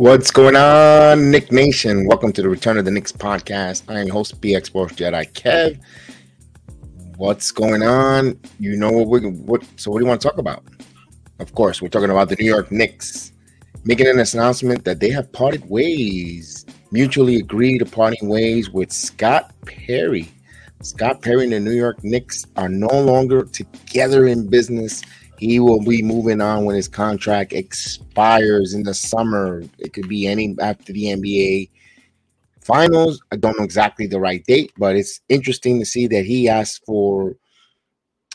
What's going on, Knick Nation? Welcome to the Return of the Knicks podcast. I am your host, BX Sports Jedi Kev. What's going on? You know what we what so what do you want to talk about? Of course, we're talking about the New York Knicks making an announcement that they have parted ways, mutually agreed to parting ways with Scott Perry. Scott Perry and the New York Knicks are no longer together in business he will be moving on when his contract expires in the summer. It could be any after the NBA finals. I don't know exactly the right date, but it's interesting to see that he asked for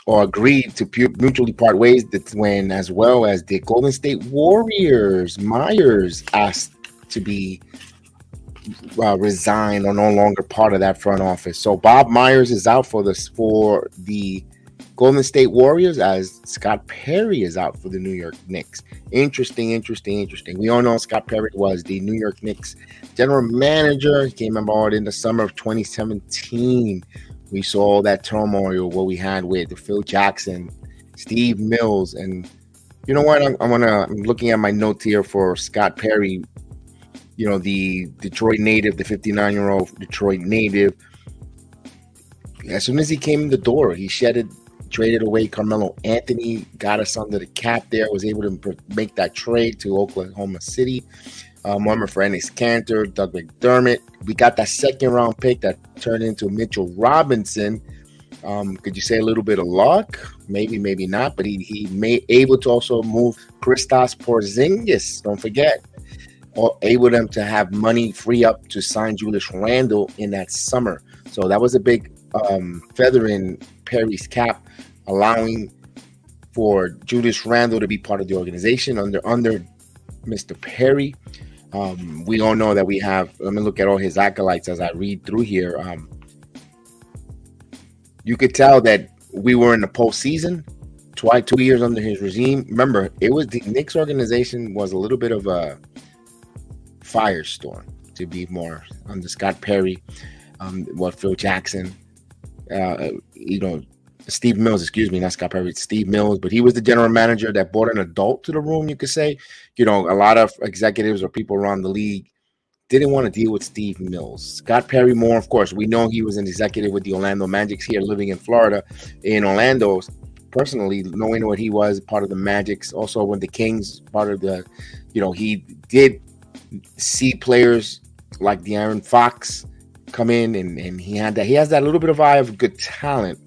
or agreed to mutually part ways that when as well as the Golden State Warriors, Myers asked to be uh, resign or no longer part of that front office. So Bob Myers is out for this for the Golden State Warriors as Scott Perry is out for the New York Knicks. Interesting, interesting, interesting. We all know Scott Perry was the New York Knicks general manager. He came aboard in the summer of 2017. We saw that turmoil what we had with Phil Jackson, Steve Mills, and you know what? I'm, I'm gonna I'm looking at my notes here for Scott Perry. You know the Detroit native, the 59 year old Detroit native. As soon as he came in the door, he shedded traded away Carmelo Anthony, got us under the cap there, was able to make that trade to Oklahoma City. Um, Mohamed for Enes Kanter, Doug McDermott. We got that second round pick that turned into Mitchell Robinson. Um, could you say a little bit of luck? Maybe, maybe not. But he he may able to also move Kristaps Porzingis. Don't forget, or able them to have money free up to sign Julius Randle in that summer. So that was a big um, feather in Perry's cap, allowing for Julius Randle to be part of the organization under under Mr. Perry. Um, we all know that we have. Let me look at all his acolytes as I read through here. Um, you could tell that we were in the postseason, twice two years under his regime. Remember, it was the Knicks organization was a little bit of a firestorm, to be more under Scott Perry, um, what Phil Jackson, uh, you know, Steve Mills, excuse me, not Scott Perry, Steve Mills, but he was the general manager that brought an adult to the room, you could say. You know, a lot of executives or people around the league didn't want to deal with Steve Mills. Scott Perry more, of course, we know he was an executive with the Orlando Magics here living in Florida. In Orlando, personally, knowing what he was, part of the Magics, also when the Kings, part of the, you know, he did see players like De'Aaron Fox come in and, and he had that he has that little bit of eye of good talent.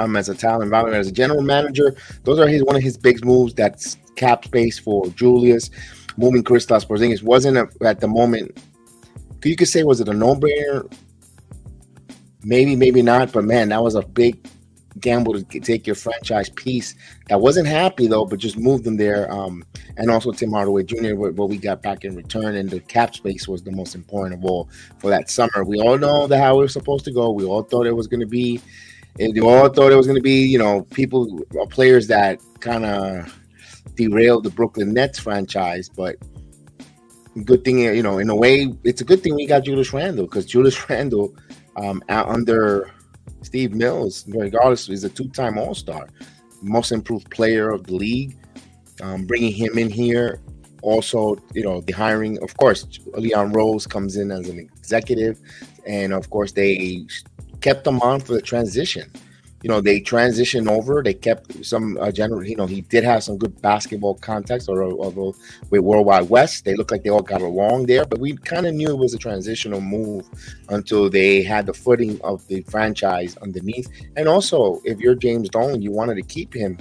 Um as a talent environment as a general manager those are his one of his big moves that's cap space for Julius. Moving Kristaps Porzingis wasn't a, at the moment you could say was it a no-brainer? Maybe maybe not but man that was a big gamble to take your franchise piece that wasn't happy though, but just moved them there. Um, and also Tim Hardaway Jr. What, what we got back in return, and the cap space was the most important of all for that summer. We all know that how it was supposed to go. We all thought it was going to be, and we all thought it was going to be, you know, people, uh, players that kind of derailed the Brooklyn Nets franchise, but. Good thing, you know, in a way, it's a good thing we got Julius Randle because Julius Randle, um, out under Steve Mills, regardless, is a two-time All-Star, most improved player of the league. Um, bringing him in here, also, you know, the hiring. Of course, Leon Rose comes in as an executive, and of course, they kept him on for the transition you know, they transitioned over. They kept some uh, general. You know, he did have some good basketball context, or although with Worldwide Wes, they looked like they all got along there. But we kind of knew it was a transitional move until they had the footing of the franchise underneath. And also, if you're James Dolan, you wanted to keep him,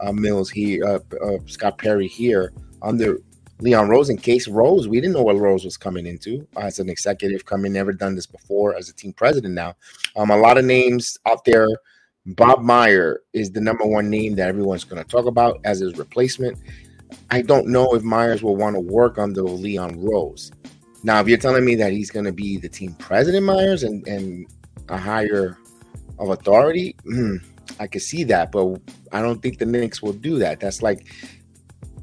uh, Mills here, uh, uh Scott Perry here under Leon Rose in case Rose, we didn't know what Rose was coming into as an executive coming, never done this before as a team president now. Um, a lot of names out there Bob Meyer is the number one name that everyone's going to talk about as his replacement. I don't know if Myers will want to work under Leon Rose. Now, if you're telling me that he's going to be the team president, Myers, and, and a higher of authority, hmm, I could see that, but I don't think the Knicks will do that. That's like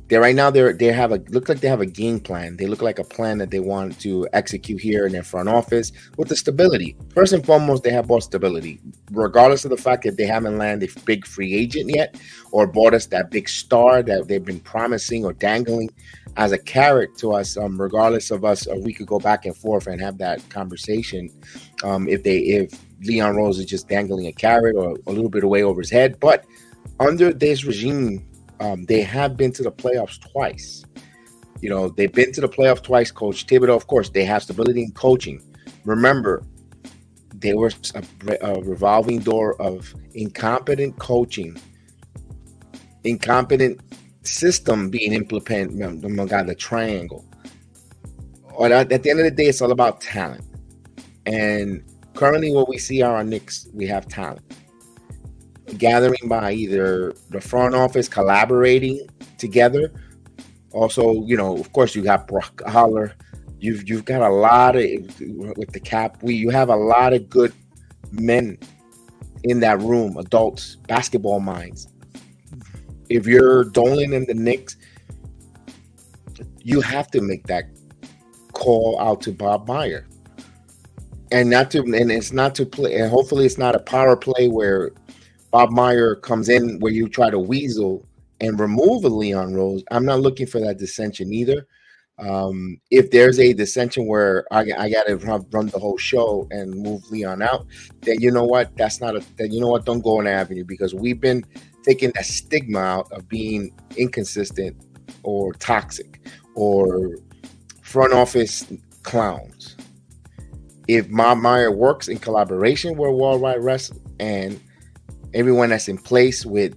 they right now they're they have a look like they have a game plan. They look like a plan that they want to execute here in their front office with the stability. First and foremost, they have bought stability, regardless of the fact that they haven't landed a big free agent yet or bought us that big star that they've been promising or dangling. as a carrot to us, um, regardless of us, uh, we could go back and forth and have that conversation. Um, if they, if Leon Rose is just dangling a carrot or a little bit away over his head, but under this regime, um, they have been to the playoffs twice. You know, they've been to the playoffs twice. Coach Thibodeau, of course, they have stability in coaching. Remember, there was a, a revolving door of incompetent coaching, incompetent system being implemented. Oh my God, the triangle. Or at the end of the day, it's all about talent. And currently, what we see are our Knicks. We have talent gathering by either the front office collaborating together. Also, you know, of course, you got Brock Aller. You've you've got a lot of with the cap. We you have a lot of good men in that room, adults, basketball minds. If you're Dolan and the Knicks, you have to make that call out to Bob Meyer. And not to and it's not to play and hopefully it's not a power play where Bob Meyer comes in where you try to weasel and remove a Leon Rose. I'm not looking for that dissension either. Um, if there's a dissension where I, I got to run the whole show and move Leon out, then you know what? That's not a. Then you know what? Don't go on avenue because we've been taking that stigma out of being inconsistent or toxic or front office clowns. If Bob Meyer works in collaboration with Worldwide Wrestling and everyone that's in place with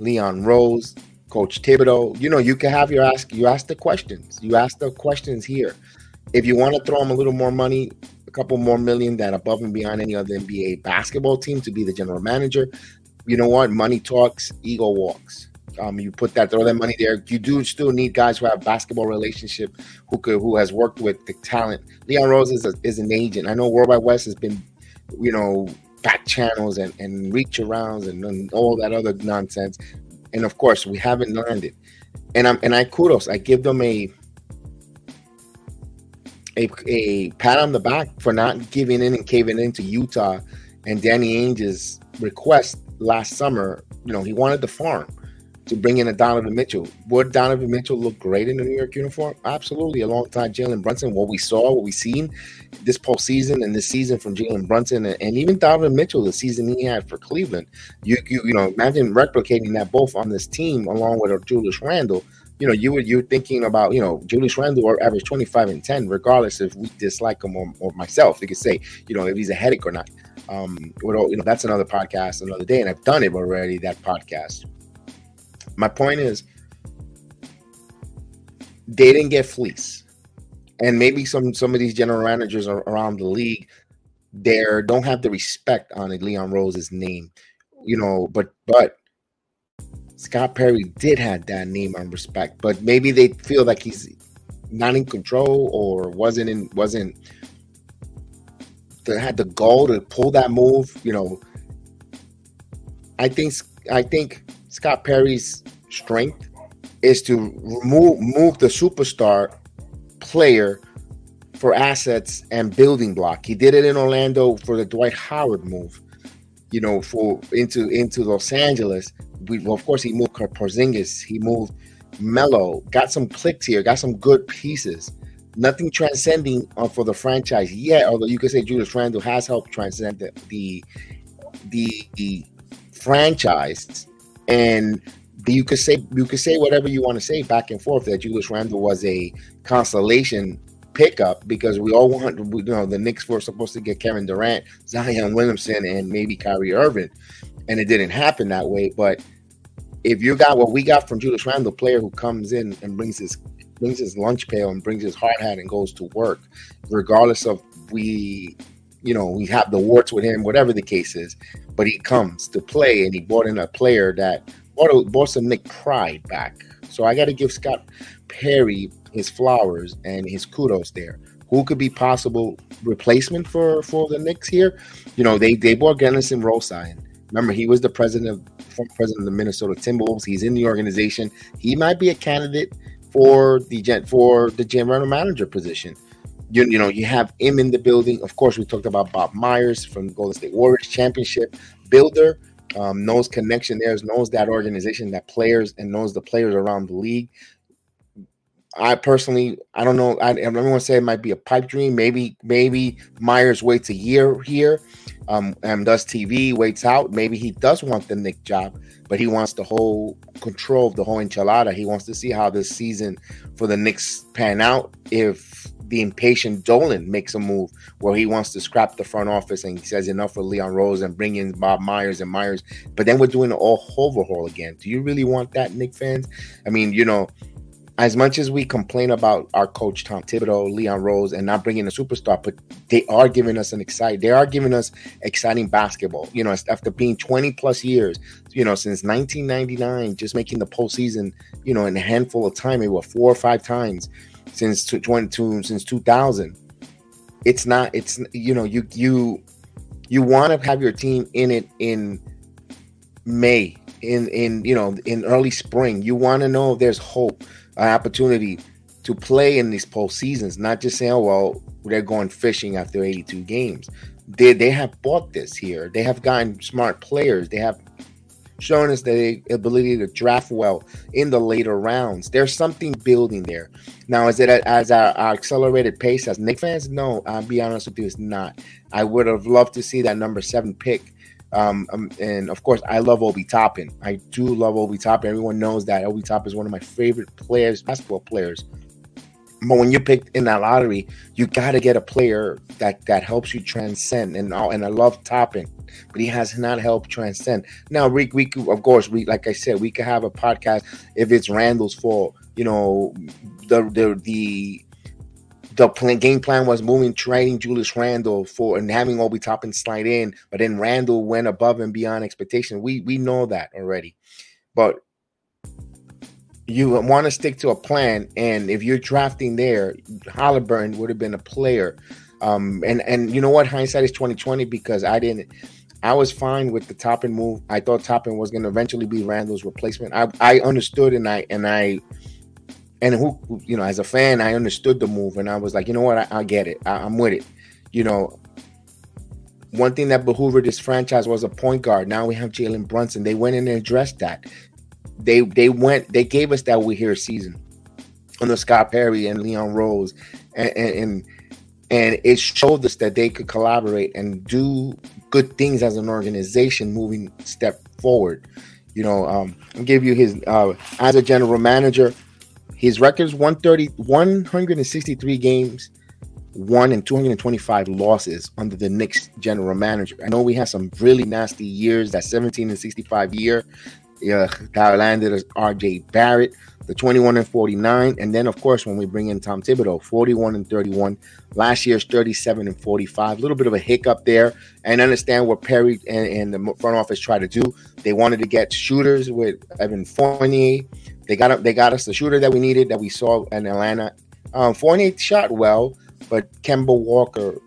Leon Rose, Coach Thibodeau. You know, you can have your ask. You ask the questions. You ask the questions here. If you want to throw them a little more money, a couple more million than above and beyond any other NBA basketball team to be the general manager, you know what? Money talks, ego walks. Um, you put that, throw that money there. You do still need guys who have basketball relationship, who could, who has worked with the talent. Leon Rose is, a, is an agent. I know Worldwide Wes has been, you know, back channels and, and reach arounds and, and all that other nonsense. And of course, we haven't it. And I'm and I kudos. I give them a a, a pat on the back for not giving in and caving into Utah and Danny Ainge's request last summer. You know, he wanted the farm to bring in a Donovan Mitchell. Would Donovan Mitchell look great in the New York uniform? Absolutely, alongside Jalen Brunson. What we saw, what we seen this postseason and this season from Jalen Brunson and, and, even Donovan Mitchell, the season he had for Cleveland. You, you you know, imagine replicating that both on this team along with Julius Randle. You know, you were you're thinking about, you know, Julius Randle or average 25 and 10, regardless if we dislike him or, or myself. They could say, you know, if he's a headache or not. Um, you know, that's another podcast another day, and I've done it already. That podcast. My point is, they didn't get fleece, and maybe some some of these general managers around the league, they don't have the respect on Leon Rose's name, you know. But but Scott Perry did have that name and respect, but maybe they feel like he's not in control or wasn't in wasn't that had the goal to pull that move. You know, I think I think Scott Perry's strength is to remove move the superstar player for assets and building block. He did it in Orlando for the Dwight Howard move. You know, for into into Los Angeles. We, well, of course, he moved Porzingis. He moved Melo. Got some clicks here. Got some good pieces. Nothing transcending uh, for the franchise yet. Although you could say Julius Randle has helped transcend the, the, the franchise and you could say you could say whatever you want to say back and forth that Julius Randle was a consolation pickup because we all want you know the Knicks were supposed to get Kevin Durant, Zion Williamson, and maybe Kyrie Irving, and it didn't happen that way. But if you got what we got from Julius Randle, player who comes in and brings his brings his lunch pail and brings his hard hat and goes to work, regardless of we you know, we have the warts with him, whatever the case is. But he comes to play, and he brought in a player that brought, brought some Knick pride back. So I got to give Scott Perry his flowers and his kudos there. Who could be possible replacement for for the Knicks here? You know, they they brought Gersson Rosa Remember, he was the president of former president of the Minnesota Timberwolves. He's in the organization. He might be a candidate for the for the general manager position you, you know, you have him in the building. Of course, we talked about Bob Myers from Golden State Warriors championship builder. Um, knows connection there, knows that organization, that players, and knows the players around the league. I personally, I don't know. I, everyone say it might be a pipe dream. Maybe, maybe Myers waits a year here, um, and does TV, waits out. Maybe he does want the Knick job, but he wants the whole control of the whole enchilada. He wants to see how this season for the Knicks pan out. If the impatient Dolan makes a move where he wants to scrap the front office and he says enough for Leon Rose and bring in Bob Myers and Myers, but then we're doing an all overhaul again. Do you really want that, Knick fans? I mean, you know as much as we complain about our coach Tom Thibodeau, Leon Rose, and not bringing a superstar, but they are giving us an exciting. They are giving us exciting basketball. You know, after being 20 plus years, you know, since 1999, just making the postseason, you know, in a handful of time, maybe what four or five times since 22 since 2000. It's not. It's you know, you you you want to have your team in it in May, in in you know, in early spring. You want to know if there's hope an opportunity to play in these postseasons, not just saying, oh, well, they're going fishing after 82 games. They, they have bought this here. They have gotten smart players. They have shown us the ability to draft well in the later rounds. There's something building there. Now, is it as our, our, accelerated pace as Knick fans? No, I'll be honest with you, it's not. I would have loved to see that number seven pick um, um, and of course, I love Obi Toppin. I do love Obi Toppin. Everyone knows that Obi Toppin is one of my favorite players, basketball players. But when you pick in that lottery, you got to get a player that that helps you transcend. And all, and I love Toppin, but he has not helped transcend. Now, we, we of course, we like I said, we could have a podcast if it's Randle's fault. You know, the the the the plan, game plan was moving, trading Julius Randle for and having Obi Toppin slide in, but then Randle went above and beyond expectation. We we know that already, but you want to stick to a plan, and if you're drafting there, Halliburton would have been a player. Um, and and you know what? Hindsight is twenty twenty because I didn't. I was fine with the Toppin move. I thought Toppin was going to eventually be Randle's replacement. I I understood and I and I and who you know as a fan i understood the move and i was like you know what? I, I get it. I, am with it. You know one thing that behooved this franchise was a point guard. Now we have jalen brunson. They went in and addressed that. They they went they gave us that we here season under scott perry and leon rose. And, and and it showed us that they could collaborate and do good things as an organization moving step forward. You know um i'll give you his uh as a general manager his records 130, 163 games, won and 225 losses under the Knicks general manager. I know we had some really nasty years, that 17 and 65 year. Yeah, that landed as RJ Barrett, the 21 and 49. And then, of course, when we bring in Tom Thibodeau, 41 and 31. Last year's 37 and 45. A little bit of a hiccup there. And understand what Perry and, and the front office tried to do. They wanted to get shooters with Evan Fournier. They got they got us the shooter that we needed that we saw in Atlanta. Um, Fournier shot well, but Kemba Walker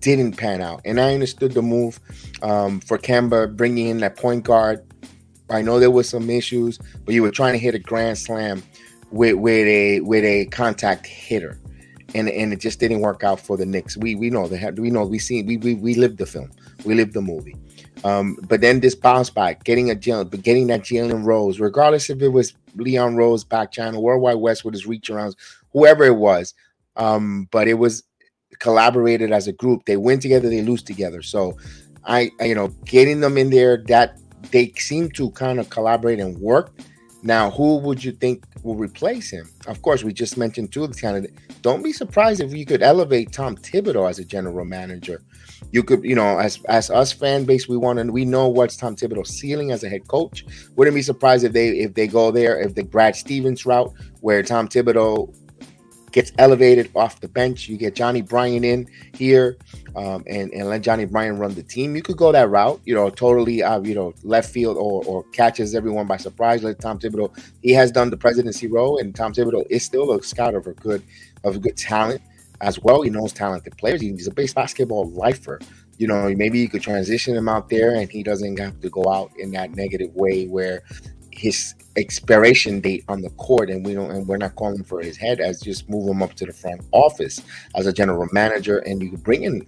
didn't pan out, and I understood the move um, for Kemba bringing in that point guard. I know there was some issues, but you were trying to hit a grand slam with with a with a contact hitter, and and it just didn't work out for the Knicks. We we know had we know we seen we we we lived the film, we lived the movie. Um, but then this bounce back, getting a Jalen, but getting that Jalen Rose, regardless if it was Leon Rose back channel, Worldwide Wes with his reach arounds, whoever it was. Um, but it was collaborated as a group. They win together, they lose together. So I, I you know, getting them in there that they seem to kind of collaborate and work. Now, who would you think will replace him? Of course, we just mentioned two of the candidates. Don't be surprised if you could elevate Tom Thibodeau as a general manager you could, you know, as as us fan base, we want and we know what's Tom Thibodeau's ceiling as a head coach. Wouldn't be surprised if they if they go there, if the Brad Stevens route, where Tom Thibodeau gets elevated off the bench. You get Johnnie Bryant in here, um, and and let Johnnie Bryant run the team. You could go that route, you know, totally, uh, you know, left field or or catches everyone by surprise. Let Tom Thibodeau, he has done the presidency role, and Tom Thibodeau is still a scout of a good of a good talent as well. He knows talented players. He's a base basketball lifer. You know, maybe you could transition him out there and he doesn't have to go out in that negative way where his expiration date on the court and we don't and we're not calling for his head as just move him up to the front office as a general manager and you bring in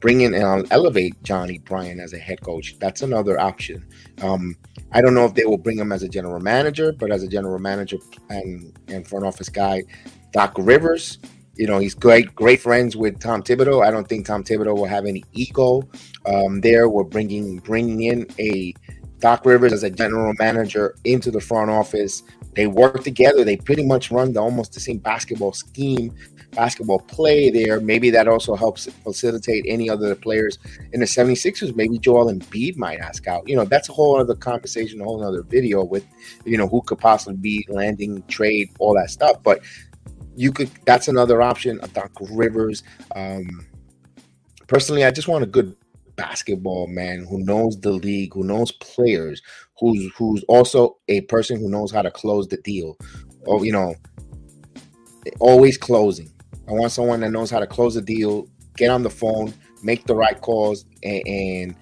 bring in and elevate Johnnie Bryant as a head coach. That's another option. Um, I don't know if they will bring him as a general manager, but as a general manager and, and front office guy, Doc Rivers, you know, he's great, great friends with Tom Thibodeau. I don't think Tom Thibodeau will have any ego um, there. We're bringing bringing in a Doc Rivers as a general manager into the front office. They work together. They pretty much run the almost the same basketball scheme, basketball play there. Maybe that also helps facilitate any other players in the 76ers. Maybe Joel Embiid might ask out. You know, that's a whole other conversation, a whole other video with, you know, who could possibly be landing, trade, all that stuff. But you could, that's another option. A Doc Rivers. Um, personally, I just want a good basketball man who knows the league, who knows players, who's who's also a person who knows how to close the deal. Or you know, always closing. I want someone that knows how to close the deal, get on the phone, make the right calls, and, and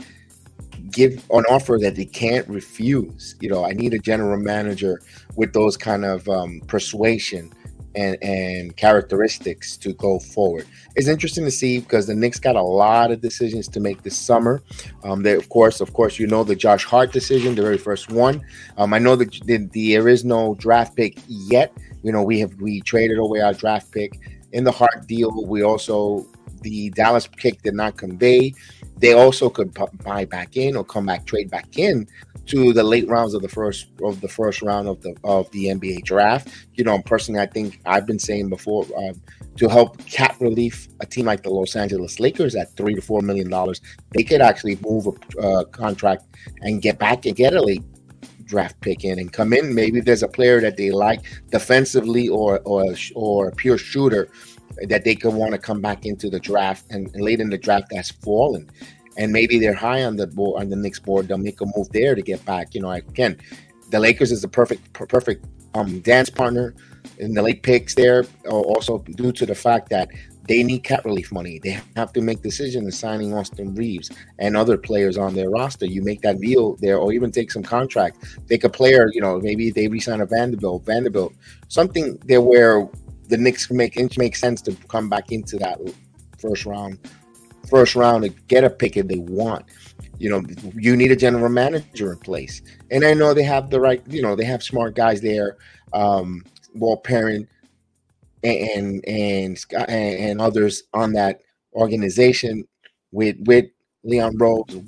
give an offer that they can't refuse. You know, I need a general manager with those kind of um, persuasion and and characteristics to go forward. It's interesting to see because the Knicks got a lot of decisions to make this summer. Um, they, of course, of course, you know the Josh Hart decision, the very first one. Um, I know that the, the, there is no draft pick yet. You know, we have we traded away our draft pick in the Hart deal. We also the Dallas pick did not convey. They also could buy back in or come back, trade back in to the late rounds of the first of the first round of the of the NBA draft. You know, personally, I think I've been saying before um, to help cap relief a team like the Los Angeles Lakers at three to four million dollars, they could actually move a uh, contract and get back and get a late draft pick in and come in. Maybe there's a player that they like defensively or or or a pure shooter that they could want to come back into the draft and, and late in the draft that's fallen and maybe they're high on the board on the Knicks board. They'll make a move there to get back. You know, again, the Lakers is the perfect perfect um, dance partner in the late picks there. Also due to the fact that they need cap relief money. They have to make decisions signing Austin Reaves and other players on their roster. You make that deal there, or even take some contract. Take a player, you know, maybe they resign a Vanderbilt, Vanderbilt, something there where the Knicks make make sense to come back into that first round first round to get a pick if they want. You know, you need a general manager in place. And I know they have the right, you know, they have smart guys there. Um, Walt Perrin and and and, and others on that organization with with Leon Rose.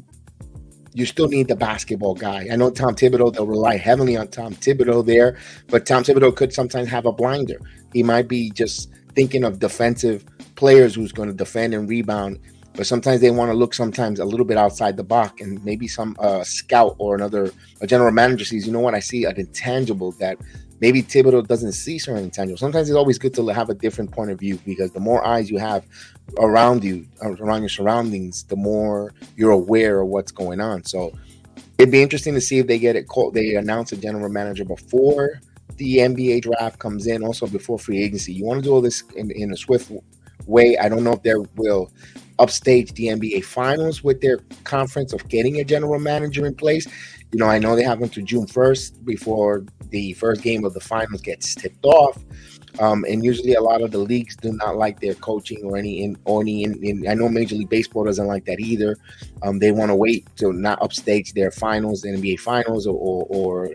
You still need the basketball guy. I know Tom Thibodeau, they'll rely heavily on Tom Thibodeau there, but Tom Thibodeau could sometimes have a blinder. He might be just thinking of defensive players who's going to defend and rebound but sometimes they want to look sometimes a little bit outside the box and maybe some uh, scout or another a general manager sees you know what? I see an intangible that maybe Thibodeau doesn't see certain intangible sometimes it's always good to have a different point of view because the more eyes you have around you around your surroundings the more you're aware of what's going on. So it'd be interesting to see if they get it called they announce a general manager before the NBA draft comes in also before free agency. You want to do all this in, in a swift way. I don't know if there will upstage the NBA Finals with their conference of getting a general manager in place. You know, I know they have until June 1st before the first game of the finals gets tipped off. Um, and usually, a lot of the leagues do not like their coaching or any in or any. In, in I know Major League Baseball doesn't like that either. Um, they want to wait to not upstage their finals, the NBA Finals, or, or, or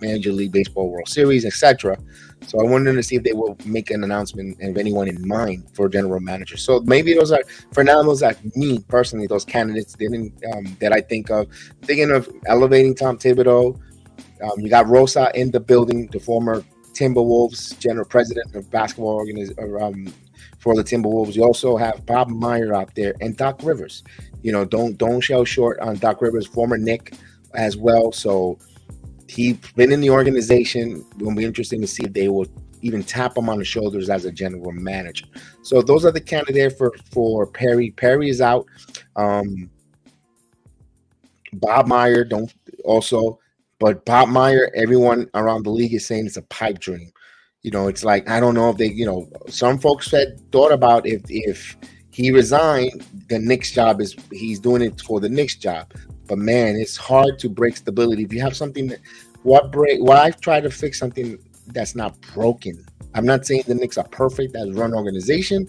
Major League Baseball World Series, etc. So I wanted to see if they will make an announcement if anyone in mind for general manager. So maybe those are for now those are me personally those candidates didn't um, that I think of thinking of elevating Tom Thibodeau. Um, you got Rosa in the building, the former Timberwolves general president of basketball organization um, for the Timberwolves. You also have Bob Meyer out there and Doc Rivers. You know, don't don't shell short on Doc Rivers, former Knick as well. So he's been in the organization. It'll be interesting to see if they will even tap him on the shoulders as a general manager. So those are the candidates for for Perry. Perry is out. Um, Bob Meyer don't also, but Bob Meyer, everyone around the league is saying it's a pipe dream. You know, it's like I don't know if they, you know, some folks said thought about if if he resigned, the Knicks job is he's doing it for the Knicks job. But man, it's hard to break stability. If you have something that what break why I've tried to fix something that's not broken. I'm not saying the Knicks are perfect as run organization,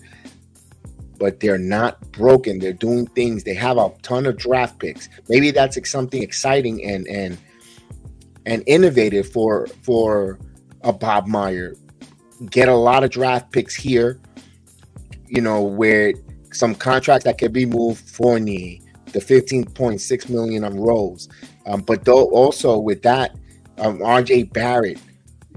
but they're not broken. They're doing things. They have a ton of draft picks. Maybe that's something exciting and and and innovative for for a Bob Meyer. Get a lot of draft picks here. You know where some contracts that could be moved. Fournier, the fifteen point six million on Rose, um, but though also with that, um, R.J. Barrett,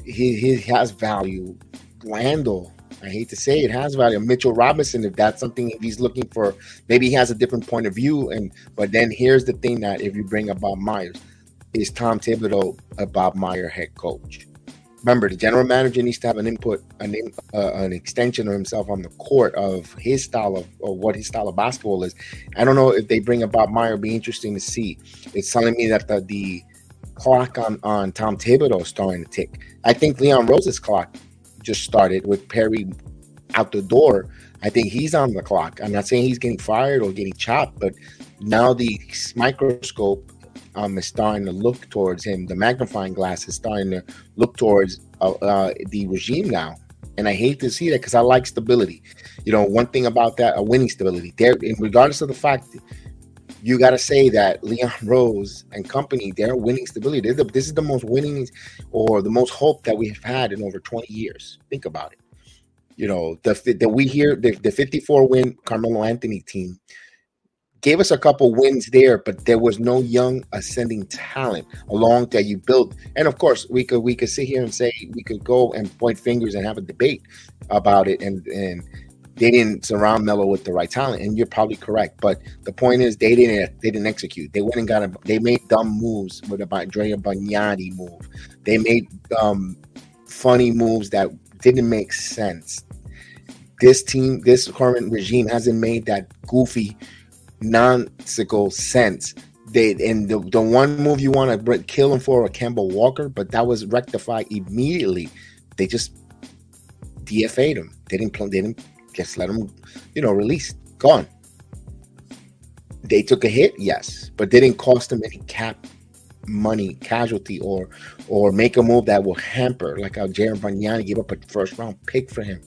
he he has value. Landell, I hate to say it, has value. Mitchell Robinson, if that's something he's looking for, maybe he has a different point of view. And but then here's the thing that if you bring up Bob Myers, is Tom Thibodeau a Bob Meyer head coach? Remember, the general manager needs to have an input, an uh, an extension of himself on the court of his style of or what his style of basketball is. I don't know if they bring a Bob Meyer. Be interesting to see. It's telling me that the the clock on on Tom Thibodeau is starting to tick. I think Leon Rose's clock just started with Perry out the door. I think he's on the clock. I'm not saying he's getting fired or getting chopped, but now the microscope um, is starting to look towards him. The magnifying glass is starting to look towards uh, uh, the regime now. And I hate to see that because I like stability. You know, one thing about that, a winning stability. There, regardless of the fact, you got to say that Leon Rose and company, they're winning stability. The, this is the most winning or the most hope that we've had in over 20 years. Think about it. You know, the that we hear the, the 54 win Carmelo Anthony team gave us a couple wins there, but there was no young ascending talent along that you built. And of course, we could we could sit here and say we could go and point fingers and have a debate about it, and and they didn't surround Melo with the right talent, and you're probably correct. But the point is, they didn't they didn't execute. They went and got a they made dumb moves with the Andrea Bargnani move. They made um, funny moves that didn't make sense. This team, this current regime hasn't made that goofy nonsensical sense. They and the, the one move you want to kill him for a Kemba Walker, but that was rectified immediately. They just DFA'd him. They didn't they didn't just let him, you know, release. Gone. They took a hit, yes, but they didn't cost them any cap money casualty or or make a move that will hamper like how Jared Bargnani gave up a first round pick for him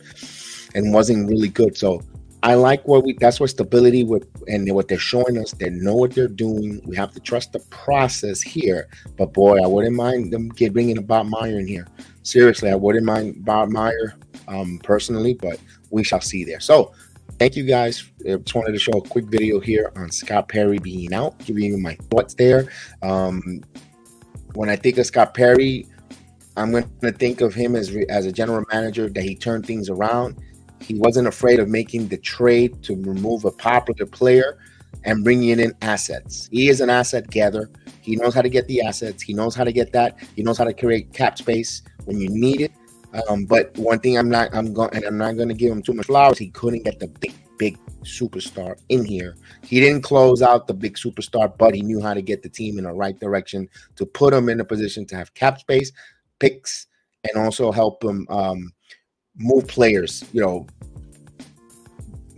and wasn't really good. So I like what we. That's what stability with and what they're showing us. They know what they're doing. We have to trust the process here. But boy, I wouldn't mind them get bringing Bob Meyer in here. Seriously, I wouldn't mind Bob Meyer um, personally, but we shall see there. So, thank you guys. I just wanted to show a quick video here on Scott Perry being out, giving you my thoughts there. Um, when I think of Scott Perry, I'm going to think of him as as a general manager that he turned things around he wasn't afraid of making the trade to remove a popular player and bringing in assets. He is an asset gatherer. He knows how to get the assets. He knows how to get that. He knows how to create cap space when you need it. Um, but one thing I'm not I'm going and I'm not going to give him too much flowers. He couldn't get the big big superstar in here. He didn't close out the big superstar, but he knew how to get the team in the right direction to put him in a position to have cap space, picks, and also help him um, move players. You know,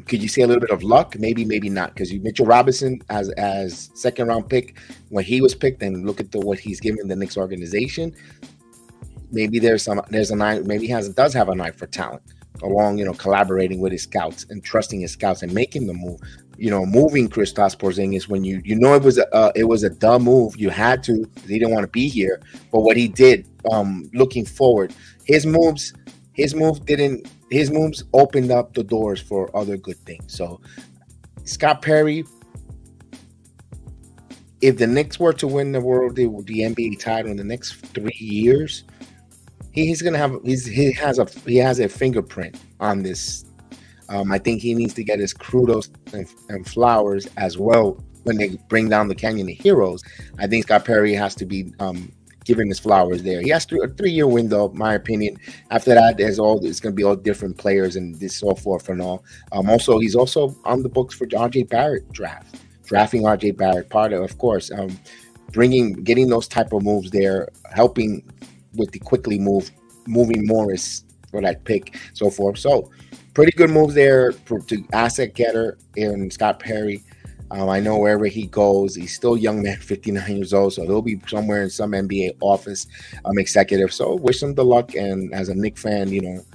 could you see a little bit of luck? Maybe, maybe not. Because you Mitchell Robinson as as second round pick when he was picked, and look at the what he's given the Knicks organization. Maybe there's some there's a knife. Maybe he has does have a knife for talent along, you know, collaborating with his scouts and trusting his scouts and making the move. You know, moving Kristaps Porzingis when you you know it was a uh, it was a dumb move. You had to. He didn't want to be here, but what he did, um, looking forward, his moves his move didn't his moves opened up the doors for other good things. So Scott Perry, if the Knicks were to win the world the, NBA title in the next three years, he, he's gonna have he's, he has a he has a fingerprint on this. Um, I think he needs to get his kudos and, and flowers as well when they bring down the Canyon of Heroes. I think Scott Perry has to be um, giving his flowers there. He has th- a three year window, my opinion. After that, there's all it's going to be all different players and this so forth and all. Um, also, he's also on the books for RJ Barrett draft, drafting RJ Barrett. Part of, of course, um, bringing getting those type of moves there, helping with the quickly move, moving Morris for that pick, so forth. So, pretty good moves there for, to asset getter in Scott Perry. Um, I know wherever he goes, he's still young man, 59 years old, so he'll be somewhere in some NBA office um, executive. So wish him the luck. And as a Knick fan, you know,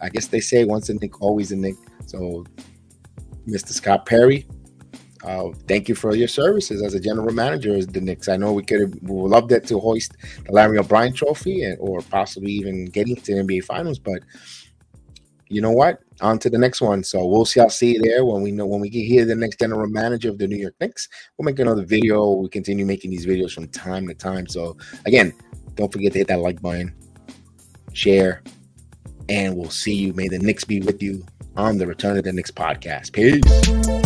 I guess they say once a Knick, always a Knick. So Mr. Scott Perry. Uh, thank you for your services as a general manager as the Knicks. I know we could have we would love that to hoist the Larry O'Brien Trophy and, or possibly even getting to the NBA Finals, but you know what? On to the next one. So we'll see. I'll see you there when we know when we get here. The next general manager of the New York Knicks. We'll make another video. We continue making these videos from time to time. So again, don't forget to hit that like button, share, and we'll see you. May the Knicks be with you on the Return of the Knicks podcast. Peace.